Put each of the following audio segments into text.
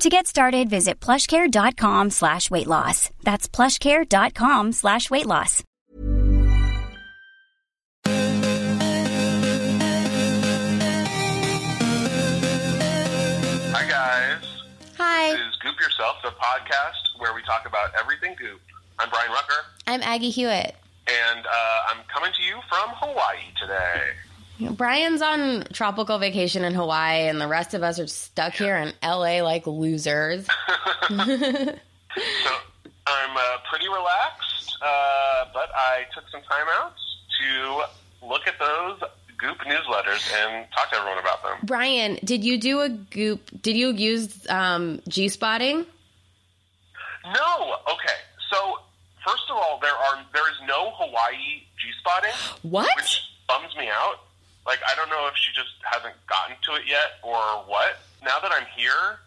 To get started, visit plushcare.com slash weight loss. That's plushcare.com slash weight loss. Hi, guys. Hi, This is Goop Yourself, the podcast where we talk about everything goop. I'm Brian Rucker, I'm Aggie Hewitt. and uh, I'm coming to you from Hawaii today. Brian's on tropical vacation in Hawaii, and the rest of us are stuck here in LA like losers. So I'm uh, pretty relaxed, uh, but I took some time out to look at those Goop newsletters and talk to everyone about them. Brian, did you do a goop? Did you use um, G spotting? No, okay. So first of all, there are there is no Hawaii G spotting. What? which bums me out. Like I don't know if she just hasn't gotten to it yet or what. Now that I'm here,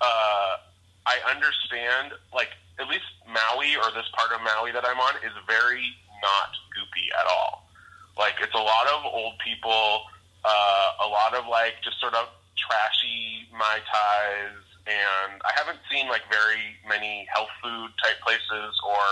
uh, I understand. Like at least Maui or this part of Maui that I'm on is very not goopy at all. Like it's a lot of old people, uh, a lot of like just sort of trashy mai tais, and I haven't seen like very many health food type places or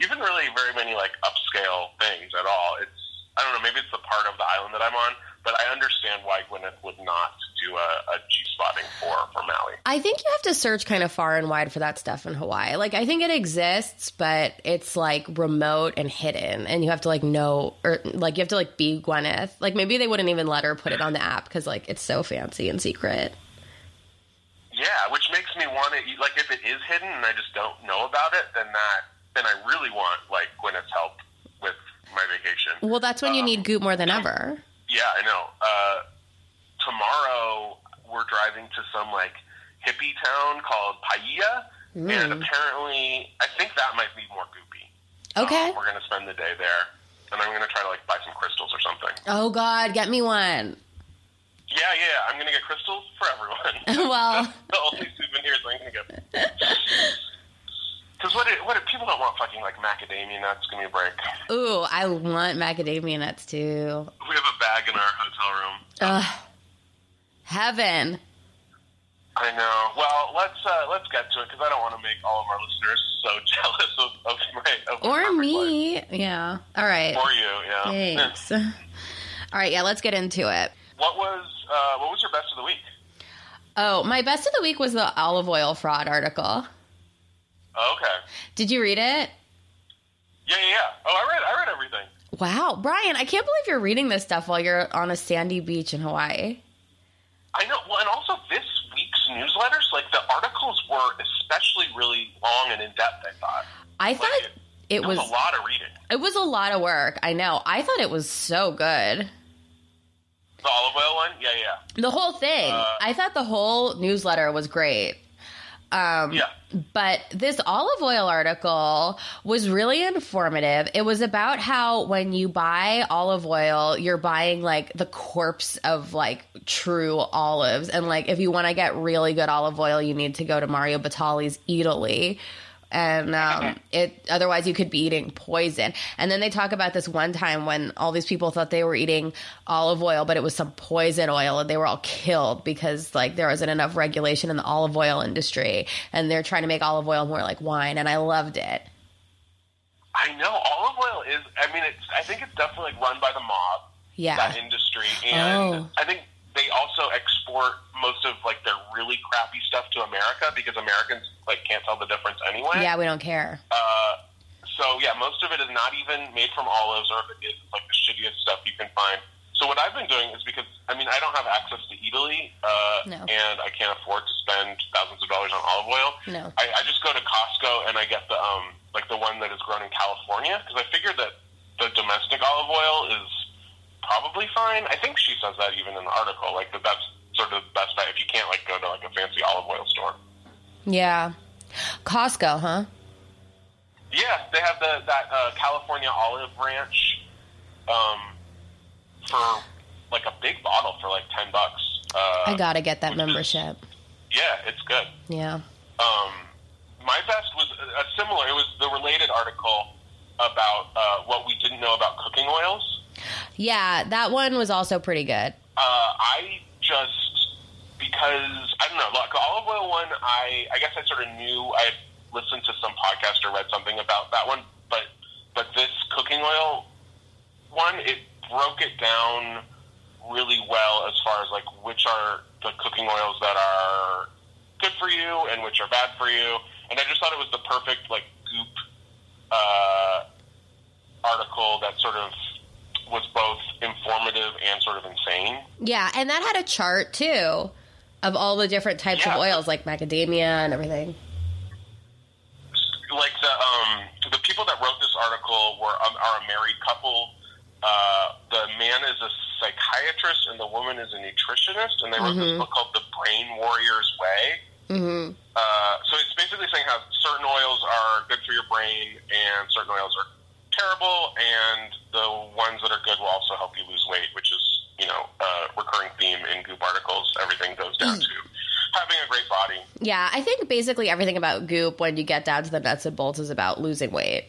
even really very many like upscale things at all. It's I don't know, maybe it's the part of the island that I'm on, but I understand why Gwyneth would not do a, a G spotting for for Maui. I think you have to search kind of far and wide for that stuff in Hawaii. Like, I think it exists, but it's like remote and hidden, and you have to like know, or like you have to like be Gwyneth. Like, maybe they wouldn't even let her put it on the app because like it's so fancy and secret. Yeah, which makes me want to like if it is hidden and I just don't know about it, then that then I really want like Gwyneth's help my vacation. Well, that's when you need goop more than ever. Yeah, I know. Uh, tomorrow we're driving to some like hippie town called Paia, and apparently I think that might be more goopy. Okay. Um, we're gonna spend the day there, and I'm gonna try to like buy some crystals or something. Oh God, get me one. Yeah, yeah, I'm gonna get crystals for everyone. Well, the only souvenirs I'm gonna get. Because what if, what if people don't want fucking like macadamia nuts? Give me a break. ooh, I want macadamia nuts too. We have a bag in our hotel room. Ugh, heaven. I know. Well, let's uh, let's get to it because I don't want to make all of our listeners so jealous of, of my of Or perfect me. life. Yeah. All right. Or you, yeah. Thanks. All right, yeah, let's get into it. What was uh, what was your best of the week? Oh, my best of the week was the olive oil fraud article. Oh, okay. Did you read it? Yeah, yeah, yeah. Oh, I read I read everything. Wow, Brian, I can't believe you're reading this stuff while you're on a sandy beach in Hawaii. I know. Well, and also this week's newsletters, like the articles were especially really long and in depth. I thought. I Like, thought it it was was a lot of reading. it was a lot of work. I know. I thought it was so good. The olive oil one, yeah, yeah, The whole thing. Uh, I thought the whole newsletter was great. Um, yeah. But this olive oil article was really informative. It was about how when you buy olive oil, you're buying like the corpse of like true olives. And like if you want to get really good olive oil, you need to go to Mario Batali's Italy. And um, it otherwise you could be eating poison. And then they talk about this one time when all these people thought they were eating olive oil, but it was some poison oil, and they were all killed because like there wasn't enough regulation in the olive oil industry, and they're trying to make olive oil more like wine. And I loved it. I know olive oil is. I mean, it's. I think it's definitely like run by the mob. Yeah. That industry, and Oh. I think they also export most of like their really crappy stuff to America because Americans like can't tell the difference anyway. Yeah, we don't care. Uh, so yeah, most of it is not even made from olives, or if it is, it's like the shittiest stuff you can find. So what I've been doing is because I mean I don't have access to Italy, uh, No. and I can't afford to spend thousands of dollars on olive oil. No. I, I just go to Costco and I get the um like the one that is grown in California because I figured that the domestic olive oil is probably fine. I think she says that even in the article, like that that's sort of the best bet if you can't like go to like a fancy olive oil store. Yeah. Costco, huh? Yeah, they have the that uh, California olive ranch um, for like a big bottle for like ten bucks. Uh, I gotta get that which is- membership. Yeah, it's good. Yeah. Um, my best was a similar. It was the related article about uh, what we didn't know about cooking oils. Yeah, that one was also pretty good. Uh, I just because know, like olive oil one. I I guess I sort of knew I listened to some podcast or read something about that one, but but this cooking oil one, it broke it down really well as far as like which are the cooking oils that are good for you and which are bad for you. And I just thought it was the perfect like goop uh, article that sort of was both informative and sort of insane. Yeah, and that had a chart too of all the different types Yeah. of oils like macadamia and everything. like the um the people that wrote this article were um, are a married couple. Uh, the man is a psychiatrist and the woman is a nutritionist, and they wrote this book called The Brain Warrior's Way. Mm-hmm. Uh, so it's basically saying how certain oils are good for your brain and certain oils are terrible, and the ones that are good will also help you lose weight, which you know a recurring theme in Goop articles. Everything goes down to having a great body. Yeah, I think basically everything about Goop when you get down to the nuts and bolts is about losing weight.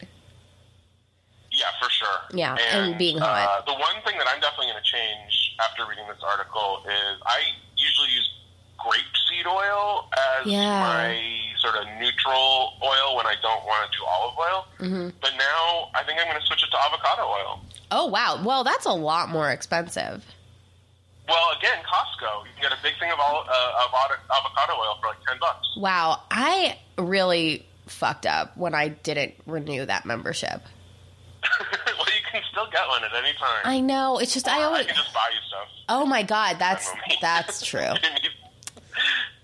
Yeah, for sure. Yeah, and being hot. Uh, the one thing that I'm definitely going to change after reading this article is I usually use grapeseed oil as Yeah. my sort of neutral oil when I don't want to do olive oil. Mm-hmm. But now I think I'm going to switch it to avocado oil. Oh wow, well that's a lot more expensive. Well, again, Costco, you can get a big thing of, all, uh, of avocado oil for like ten bucks. Wow, I really fucked up when I didn't renew that membership. well, you can still get one at any time. I know it's just I I always. can just buy you stuff. Oh my god, that's that's true.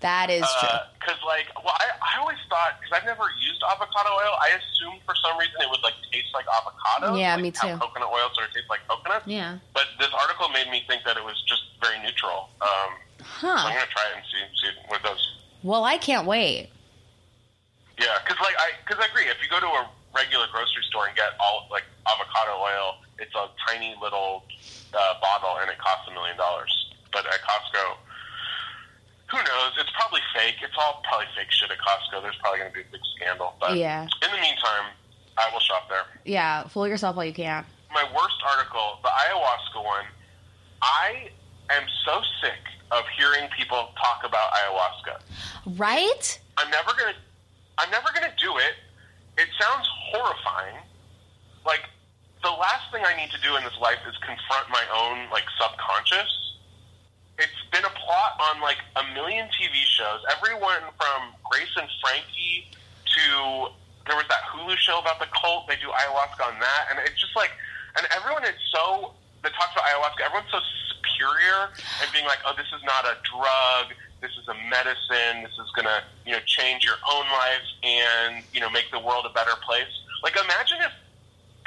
That is true. Because, like, well, I, I always thought, because I've never used avocado oil, I assumed for some reason it would, like, taste like avocado. Yeah, like, me too. coconut oil sort of tastes like coconut. Yeah. But this article made me think that it was just very neutral. Um, so I'm going to try it and see, see what it does. Well, I can't wait. Yeah, because, like, I, cause I agree. If you go to a regular grocery store and get all, like, avocado oil, it's a tiny little uh, bottle and it costs a million dollars. But at Costco, who knows? It's probably fake. It's all probably fake shit at Costco. There's probably going to be a big scandal. But Yeah. in the meantime, I will shop there. Yeah, fool yourself while you can. My worst article, the ayahuasca one, I am so sick of hearing people talk about ayahuasca. Right? I'm never gonna I'm never gonna do it. It sounds horrifying. Like the last thing I need to do in this life is confront my own like subconscious. It's been a plot on like a million TV shows. Everyone from Grace and Frankie to there was that Hulu show about the cult. They do ayahuasca on that, and it's just like, and everyone is so that talks about ayahuasca. Everyone's so superior and being like, oh, this is not a drug. This is a medicine. This is gonna, you know, change your own life and you know make the world a better place. Like, imagine if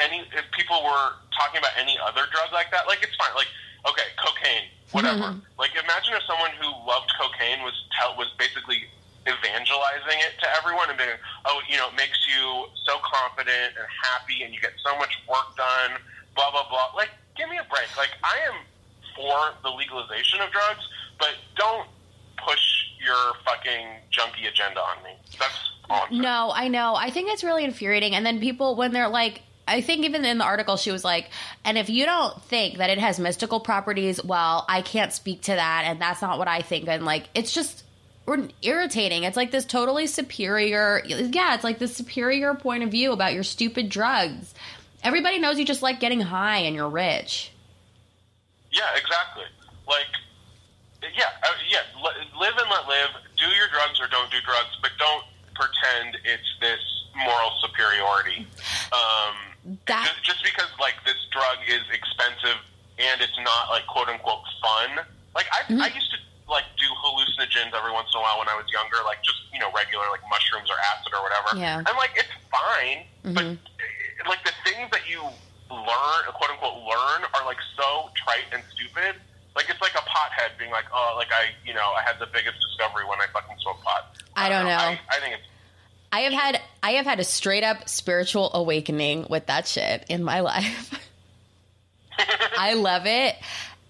any if people were talking about any other drug like that. Like, it's fine. Like, okay, cocaine, whatever. Mm-hmm. like, imagine if someone who loved cocaine was tell was basically evangelizing it to everyone and being, oh, you know, it makes you so confident and happy, and you get so much work done. Blah blah blah. Like, give me a break. Like, I am for the legalization of drugs, but don't push your fucking junkie agenda on me. That's all No, I know. I think it's really infuriating. And then people, when they're like, I think even in the article, she was like, and if you don't think that it has mystical properties, well, I can't speak to that. And that's not what I think. And like, it's just irritating. It's like this totally superior, yeah, it's like this superior point of view about your stupid drugs. Everybody knows you just like getting high and you're rich. Yeah, exactly. Like, yeah, yeah. Li- live and let live. Do your drugs or don't do drugs, but don't pretend it's this moral superiority. Um, That- just, just because like this drug is expensive and it's not like quote unquote fun. Like I, Mm-hmm. I used to like do hallucinogens every once in a while when I was younger, like just you know regular like mushrooms or acid or whatever. Yeah. And like it's fine, but Mhm. eh, like the things that you learn, quote unquote, learn are like so trite and stupid. Like it's like a pothead being like, oh, like I, you know, I had the biggest discovery when I fucking smoked pot. I don't know. I, I think it's I have had I have had a straight up spiritual awakening with that shit in my life. I love it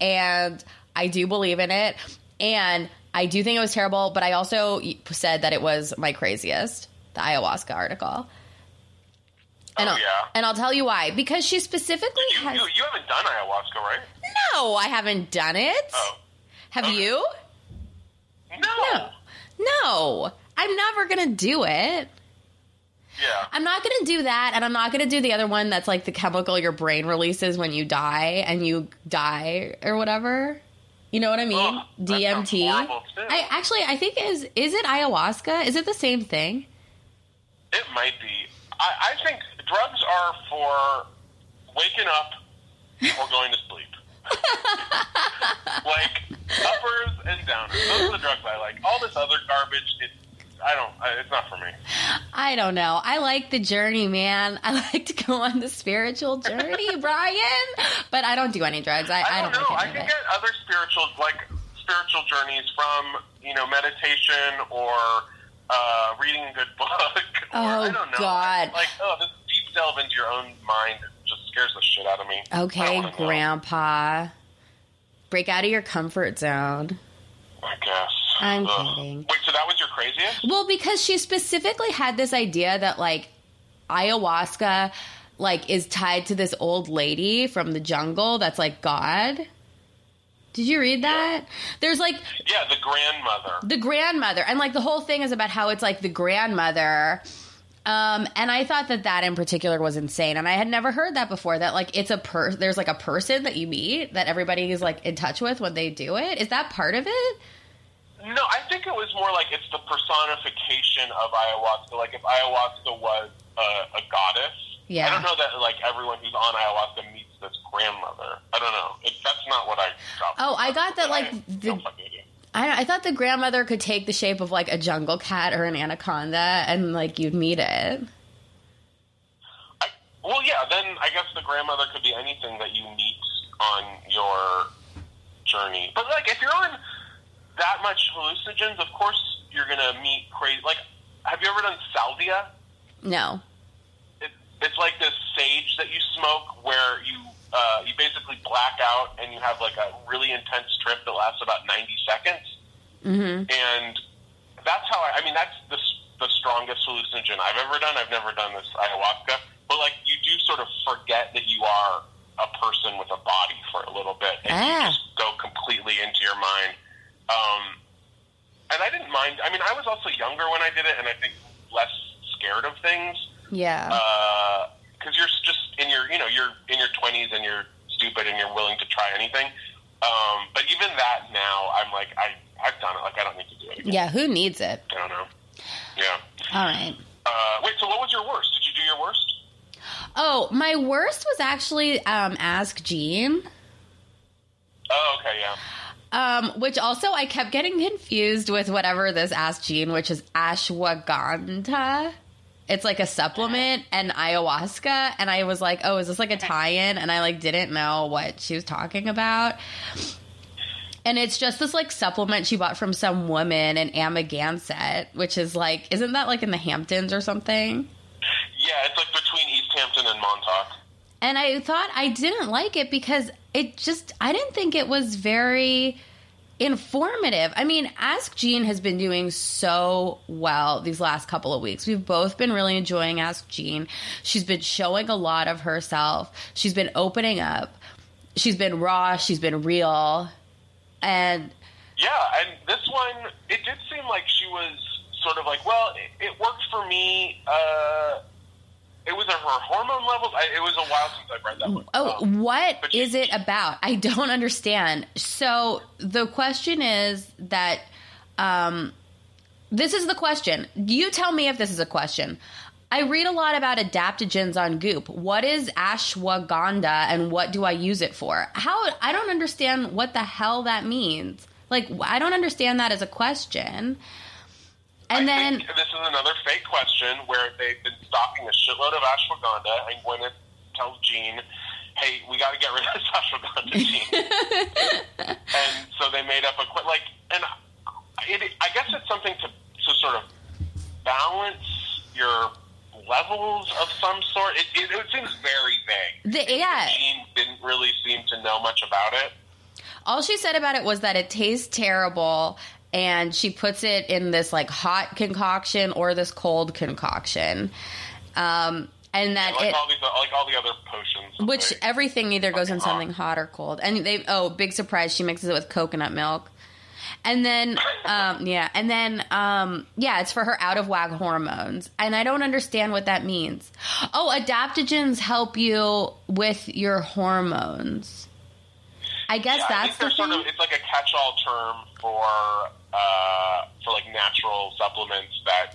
and I do believe in it and I do think it was terrible, but I also said that it was my craziest, the ayahuasca article. And Oh, I'll, yeah. and I'll tell you why. Because she specifically you, has you, you haven't done ayahuasca, right? No, I haven't done it. Oh, Have okay. you? no. No. No. I'm never to do it. Yeah. I'm not going to do that, and I'm not going to do the other one that's like the chemical your brain releases when you die and you die or whatever. You know what I mean? Oh, Ugh, DMT. too. I actually I think is is it ayahuasca? Is it the same thing? It might be. I, I think drugs are for waking up or going to sleep. like uppers and downers. Those are the drugs I like. All this other garbage, it, I don't. I, it's not for me. I don't know. I like the journey, man. I like to go on the spiritual journey, Brian. But I don't do any drugs. I, I don't, know. like I can get other spiritual, like spiritual journeys from you know meditation or uh, reading a good book. or, Oh, I don't know. God. Like oh, this deep delve into your own mind just scares the shit out of me. Okay, wanna know. grandpa. Break out of your comfort zone. I guess. I'm Ugh. kidding. Wait, so that was your craziest? Well, because she specifically had this idea that like ayahuasca like is tied to this old lady from the jungle that's like God. Did you read that? There's like Yeah, the grandmother. the grandmother and like the whole thing is about how it's like the grandmother um and i thought that that in particular was insane and i had never heard that before that like it's a per there's like a person that you meet that everybody is like in touch with when they do it is that part of it No, I think it was more like it's the personification of ayahuasca. Like if ayahuasca was a, a goddess. Yeah. I don't know that like everyone who's on ayahuasca meets this grandmother. I don't know. It, that's not what I got. Oh, I got that, like, the- don't fucking idea. I, I thought the grandmother could take the shape of like a jungle cat or an anaconda and like you'd meet it I, well, yeah. Then I guess the grandmother could be anything that you meet on your journey. But like, if you're on that much hallucinogens, of course you're gonna meet crazy. Like, have you ever done salvia? no it, it's like this sage that you smoke where you uh, you basically black out and you have like a really intense trip that lasts about 90 seconds. Mm-hmm. and that's how I, I mean that's the, the strongest hallucinogen I've ever done. I've never done this ayahuasca. But like you do sort of forget that you are a person with a body for a little bit and Ah. you just go completely into your mind. Um, and I didn't mind I mean I was also younger when I did it and I think less scared of things. Yeah. Because you're just in your you know you're in your 20s and you're stupid and you're willing to try anything. Um, but even that now i'm like i i've done it. Like i don't need to do it again. Yeah who needs it? I don't know. Yeah. All right. Uh, wait so what was your worst? Did you do your worst? Oh my worst was actually um ask jean oh okay yeah. Um, which also I kept getting confused with whatever this Ask Jean, which is ashwagandha. It's like a supplement and ayahuasca, and I was like, "Oh, is this like a tie-in?" And I like didn't know what she was talking about. And it's just this like supplement she bought from some woman in Amagansett, which is like, isn't that like in the Hamptons or something? yeah it's like between east hampton and montauk And I thought I didn't like it because it just, I didn't think it was very informative. I mean, Ask Jean has been doing so well these last couple of weeks. We've both been really enjoying Ask Jean. She's been showing a lot of herself, she's been opening up, she's been raw, she's been real. And yeah and this one it did seem like she was sort of like well it, it worked for me uh it was her hormone levels I, it was a while since i've read that one Oh, Um, what she- is it about? I don't understand. So the question is that um, this is the question. You tell me if this is a question. I read a lot about adaptogens on Goop. What is ashwagandha and what do I use it for? How I don't understand what the hell that means. Like I don't understand that as a question. And I then this is another fake question where they've been stocking a shitload of ashwagandha, and Gwyneth tells Jean, "Hey, we got to get rid of this ashwagandha, Jean." and so they made up a like, and it, I guess it's something to to sort of balance your levels of some sort. It, it, it seems very vague. The- yeah. Jean didn't really seem to know much about it. all she said about it was that it tastes terrible and she puts it in this like hot concoction or this cold concoction. Um and that Like it all these, like all the other potions. which they- everything either goes in Fucking hot. something hot or cold. And they oh, big surprise, she mixes it with coconut milk. And then um yeah, and then um yeah, it's for her out of whack hormones. And I don't understand what that means. Oh, adaptogens help you with your hormones. I guess Yeah, that's think the thing. sort of it's like a catch-all term for uh, for like natural supplements that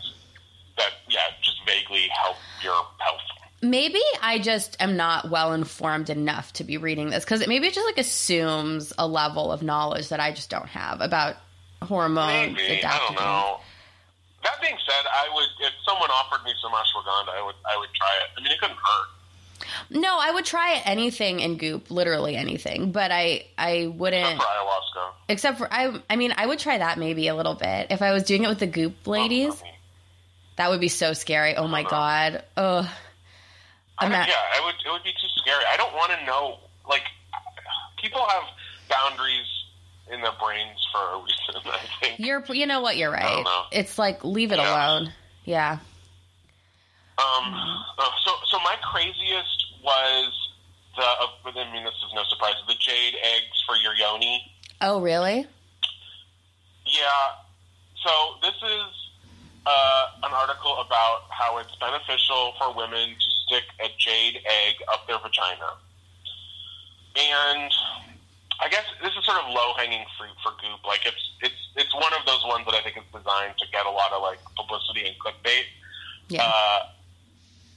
that yeah just vaguely help your health. Maybe I just am not well informed enough to be reading this because maybe it just like assumes a level of knowledge that I just don't have about hormones. Maybe I don't know. That being said, I would if someone offered me some ashwagandha, I would I would try it. I mean, it couldn't hurt. No, I would try anything in Goop, literally anything, but I I wouldn't. Except for ayahuasca. Except for I, I mean, I would try that maybe a little bit if I was doing it with the Goop ladies. I mean, That would be so scary. Oh my god. Ugh. I I'm mean, not. yeah, it would it would be too scary. I don't want to know. Like, people have boundaries in their brains for a reason. I think. You're, you know what? You're right. It's like leave it Yeah. alone. Yeah. Um, uh, so, so my craziest was the. Uh, I mean, this is no surprise. The jade eggs for your yoni. Oh really? Yeah. So this is uh, an article about how it's beneficial for women to stick a jade egg up their vagina, and I guess this is sort of low hanging fruit for Goop. Like it's it's it's one of those ones that I think is designed to get a lot of like publicity and clickbait. Yeah. Uh,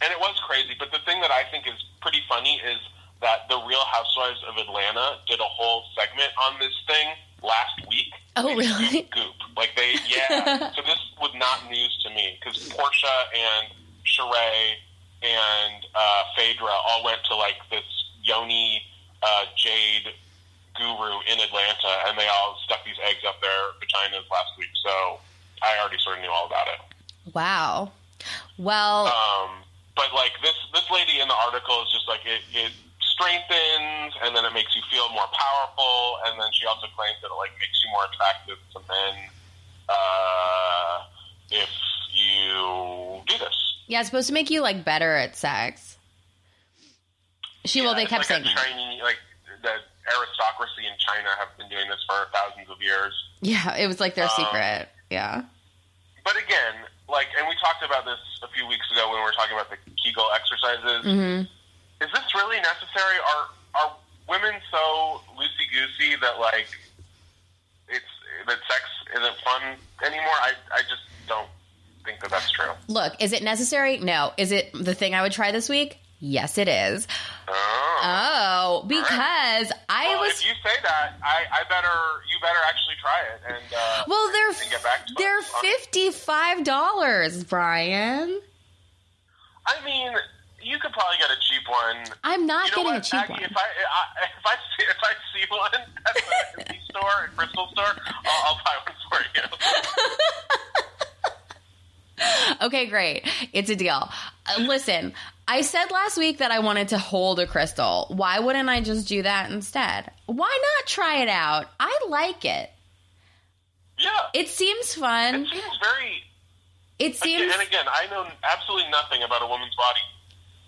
and it was crazy, but the thing that I think is pretty funny is that the Real Housewives of Atlanta did a whole segment on this thing last week. Oh, really? Goop, like they, yeah. so this was not news to me because Porsha and Sheree and uh, Phaedra all went to like this Yoni uh, Jade guru in Atlanta, and they all stuck these eggs up their vaginas last week. So I already sort of knew all about it. Wow. Well, Um, but like this, this lady in the article is just like it, it strengthens, and then it makes you feel more powerful, and then she also claims that it like makes you more attractive to men uh, if you do this. yeah, it's supposed to make you like better at sex. She well, they kept like saying Chinese, like the aristocracy in China have been doing this for thousands of years. yeah, it was like their Um, secret. Yeah. But again, like, and we talked about this a few weeks ago when we were talking about the Kegel exercises. hmm is this really necessary? Are are women so loosey goosey that like it's that sex isn't fun anymore? I I just don't think that that's true. Look, is it necessary? No. Is it the thing I would try this week? Yes, it is. Oh, Oh, because I well, was if you say that, I, I better you better actually try it and uh, well. They're and get back to they're fifty five dollars, Brian. I mean, you could probably get a cheap one. I'm not you know getting what, a cheap one. If I, I if I see if I see one at the store, at Crystal store, I'll, I'll buy one for you. Okay, great. It's a deal. Uh, listen, I said last week that I wanted to hold a crystal. Why wouldn't I just do that instead? Why not try it out? I like it. Yeah, It seems fun. it seems very It seems and again, I know absolutely nothing about a woman's body.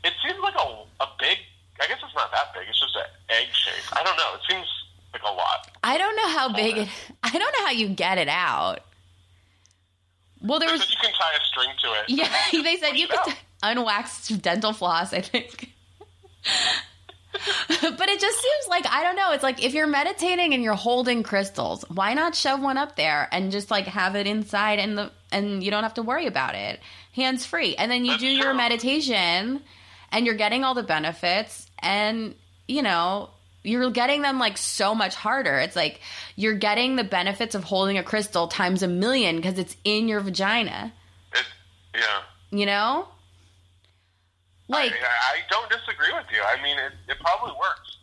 It seems like a, a big. I guess it's not that big. It's just an egg shape. I don't know. It seems like a lot. I don't know how big it I don't know how you get it out. Well, there They was said you can tie a string to it. Yeah, they said you could unwaxed dental floss, I think. but it just seems like I don't know. It's like if you're meditating and you're holding crystals, why not shove one up there and just like have it inside in the and you don't have to worry about it. Hands free. And then you That's do your true. meditation and you're getting all the benefits and you know, you're getting them like so much harder. It's like you're getting the benefits of holding a crystal times a million because it's in your vagina, It, yeah. you know? Like I, I don't disagree with you. I mean, it, it probably works.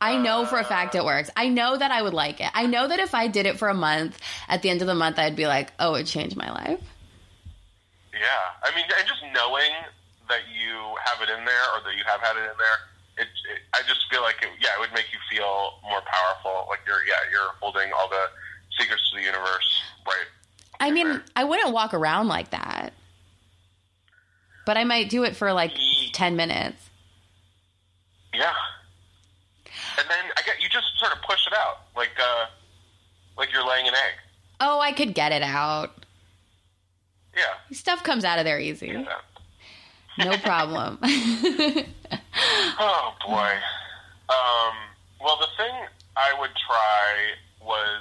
I know for a fact it works. I know that I would like it. I know that if I did it for a month, at the end of the month, I'd be like, oh, it changed my life. Yeah, I mean, and just knowing that you have it in there or that you have had it in there, it, it I just feel like it, yeah, it would make you feel more powerful. Like you're yeah, you're holding all the secrets to the universe, right? I mean, I wouldn't walk around like that, but I might do it for like 10 minutes. Yeah. And then I get you just sort of push it out, like uh, like you're laying an egg. Oh, I could get it out. Yeah. Stuff comes out of there easy. yeah. No problem. Oh boy. Um. Well, the thing I would try was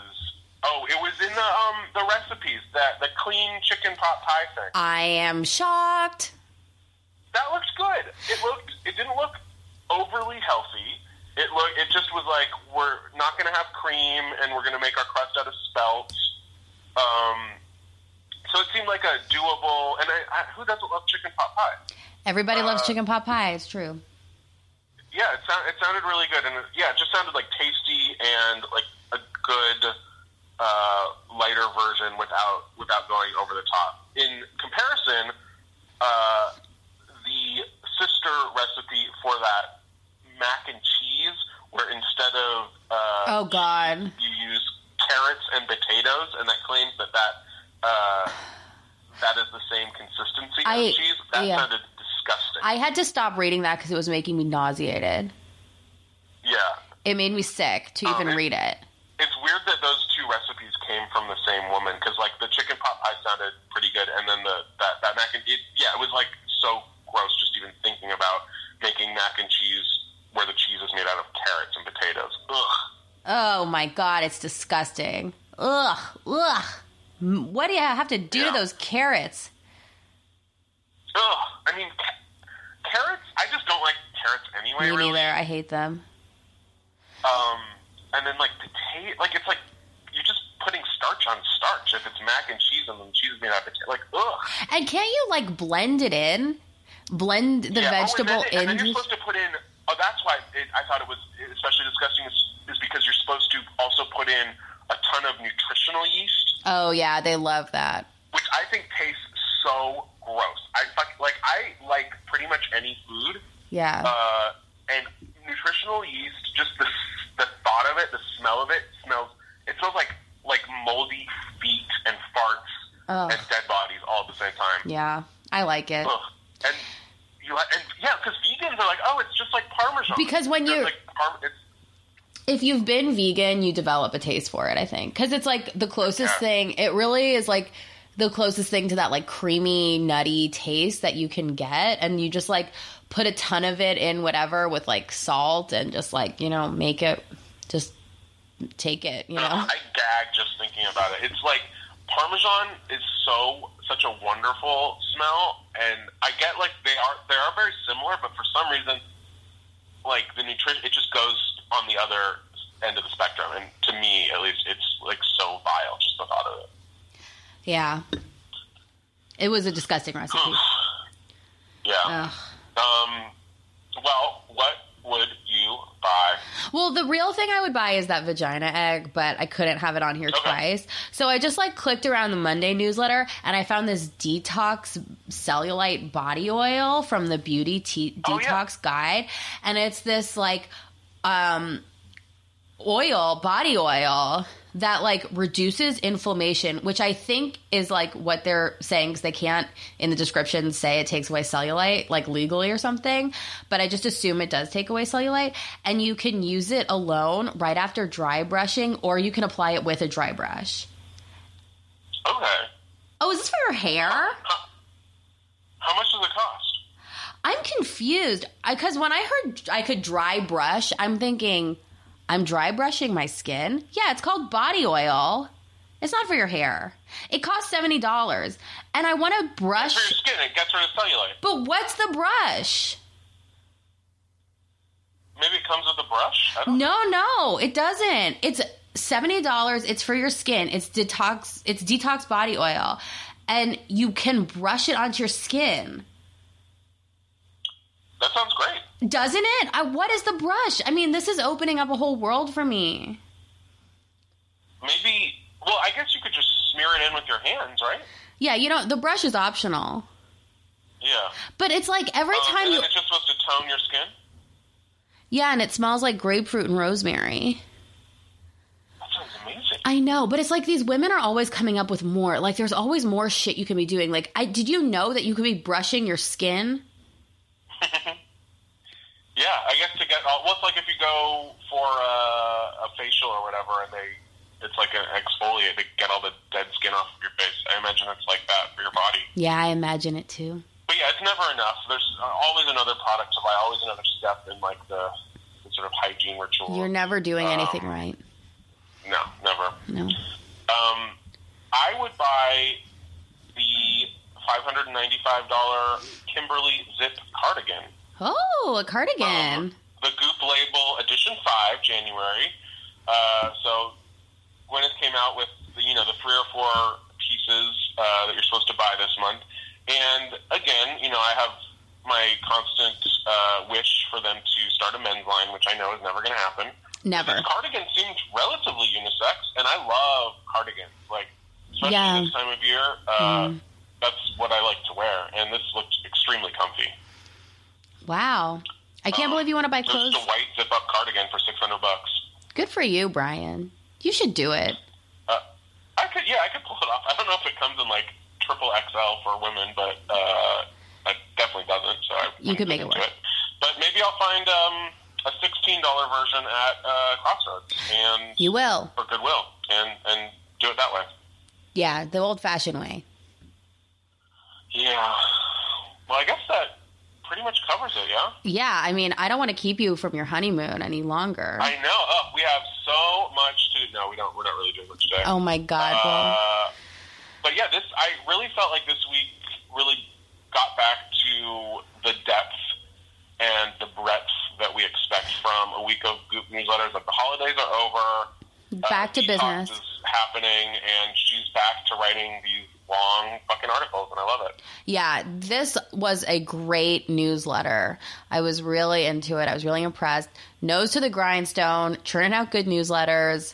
oh, it was in the um the recipes that the clean chicken pot pie thing. I am shocked. That looked good. It looked. It didn't look overly healthy. It look. It just was like we're not going to have cream, and we're going to make our crust out of spelt. Um. So it seemed like a doable. And I, I, who doesn't love chicken pot pie? Everybody loves Uh, chicken pot pie. It's true. Yeah, it, sound, it sounded really good, and it, yeah, it just sounded like tasty and like a good uh, lighter version without without going over the top. In comparison, uh, sister recipe for that mac and cheese, where instead of uh, Oh, God. you use carrots and potatoes, and that claims that that uh, that is the same consistency I- as cheese. That yeah. sounded disgusting. I had to stop reading that because it was making me nauseated. yeah. It made me sick to even it- read it. It's weird that those two recipes came from the same woman because, like, the chicken pot pie sounded pretty good, and then the that that mac and it, yeah, it was like so gross just even thinking about making mac and cheese where the cheese is made out of carrots and potatoes. Ugh. Oh my god, it's disgusting. Ugh, ugh. What do you have to do to those carrots? Ugh. I mean, ca- carrots. I just don't like carrots anyway. Me really. neither. I hate them. Um, and then like potato, like it's like you're just putting starch on starch. If it's mac and cheese and then cheese is made out of potato, like ugh. And can't you like blend it in? Blend the Yeah, vegetable oh, then, and then you're supposed to put in. Oh, that's why it, I thought it was especially disgusting. Is, is because you're supposed to also put in a ton of nutritional yeast, Oh yeah, they love that. which I think tastes so gross. I fuck, like I like pretty much any food, Yeah. uh, and nutritional yeast. Just the the thought of it, the smell of it smells. It smells like like moldy feet and farts Ugh. and dead bodies all at the same time. yeah, I like it. Ugh. And you and yeah, because vegans are like, oh, it's just like Parmesan. Because when like if you've been vegan, you develop a taste for it, I think. Because it's like the closest Yeah. thing, it really is like the closest thing to that like creamy, nutty taste that you can get. And you just like put a ton of it in whatever with like salt and just like, you know, make it just take it, you know? I gag just thinking about it. It's like Parmesan is so such a wonderful smell, and I get like they are they are very similar, but for some reason, like the nutrition, it just goes on the other end of the spectrum. And to me, at least, it's like so vile just the thought of it. Yeah. It was a disgusting recipe. Yeah. Ugh. Um. Well, what would you buy? Well, the real thing I would buy is that vagina egg, but I couldn't have it on here Okay. twice. So I just like clicked around the Monday newsletter and I found this detox cellulite body oil from the beauty Oh, yeah. detox guide. And it's this like um oil, body oil that like reduces inflammation, which I think is like what they're saying because they can't in the description say it takes away cellulite, like legally or something. But I just assume it does take away cellulite, and you can use it alone right after dry brushing, or you can apply it with a dry brush. Okay. Oh, is this for your hair? How much does it cost? I'm confused because when I heard I could dry brush, I'm thinking I'm dry brushing my skin. Yeah, it's called body oil. It's not for your hair. It costs seventy dollars, and I want to brush. For your skin, it gets rid of cellulite. But what's the brush? Maybe it comes with a brush. I don't No, no, it doesn't. It's seventy dollars. It's for your skin. It's detox. It's detox body oil, and you can brush it onto your skin. That sounds great. Doesn't it? I, what is the brush? I mean, this is opening up a whole world for me. Maybe. Well, I guess you could just smear it in with your hands, right? Yeah, you know, the brush is optional, Yeah. but it's like every Um, time you. it's just supposed to tone your skin. Yeah, and it smells like grapefruit and rosemary. That sounds amazing. I know, but it's like these women are always coming up with more. Like there's always more shit you can be doing. Like I did you know that you could be brushing your skin? Yeah, I guess to get all. Well, like if you go for a, a facial or whatever, and they, it's like an exfoliate to get all the dead skin off of your face. I imagine it's like that for your body. Yeah, I imagine it too. But yeah, it's never enough. There's always another product to buy, always another step in like the, the sort of hygiene ritual. You're never doing Um, anything right. No, never. No. Um, I would buy the five hundred and ninety-five dollar Kimberly zip cardigan. Oh, a cardigan. the Goop label edition five, January. Uh, so Gwyneth came out with the, you know the three or four pieces uh, that you're supposed to buy this month, and again, you know I have my constant uh, wish for them to start a men's line, which I know is never going to happen. Never. This cardigan seemed relatively unisex, and I love cardigans. Like especially Yeah. this time of year, uh, that's what I like to wear, and this looked extremely comfy. Wow. I can't believe you want to buy Just clothes. a white zip-up cardigan for six hundred bucks. Good for you, Brian. You should do it. Uh, I could, yeah, I could pull it off. I don't know if it comes in like triple XL for women, but uh, it definitely doesn't. So I You could make it work. But maybe I'll find um, a sixteen dollar version at uh, Crossroads and You will. or Goodwill, and and do it that way. Yeah, the old fashioned way. Yeah. Well, I guess that pretty much covers it. Yeah. Yeah, I mean, I don't want to keep you from your honeymoon any longer. I know. Oh, we have so much to. No, we don't. We're not really doing much today. oh my God. Uh, but yeah, this I really felt like this week really got back to the depth and the breadth that we expect from a week of Goop newsletters. Like the holidays are over, back to Detox business. is happening, and she's back to writing these long fucking articles, and I love it. Yeah, this was a great newsletter. I was really into it. I was really impressed. Nose to the grindstone, churning out good newsletters.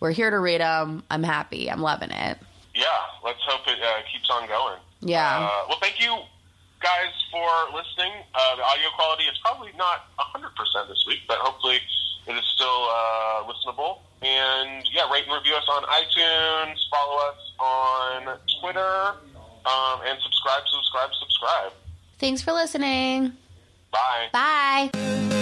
We're here to read them. I'm happy. I'm loving it. Yeah, let's hope it uh, keeps on going. Yeah. Uh, well, thank you guys for listening. Uh, the audio quality is probably not 100% this week, but hopefully it is still uh, listenable. And yeah, rate and review us on iTunes, follow us on Twitter, um, and subscribe, subscribe, subscribe. Thanks for listening. Bye. Bye.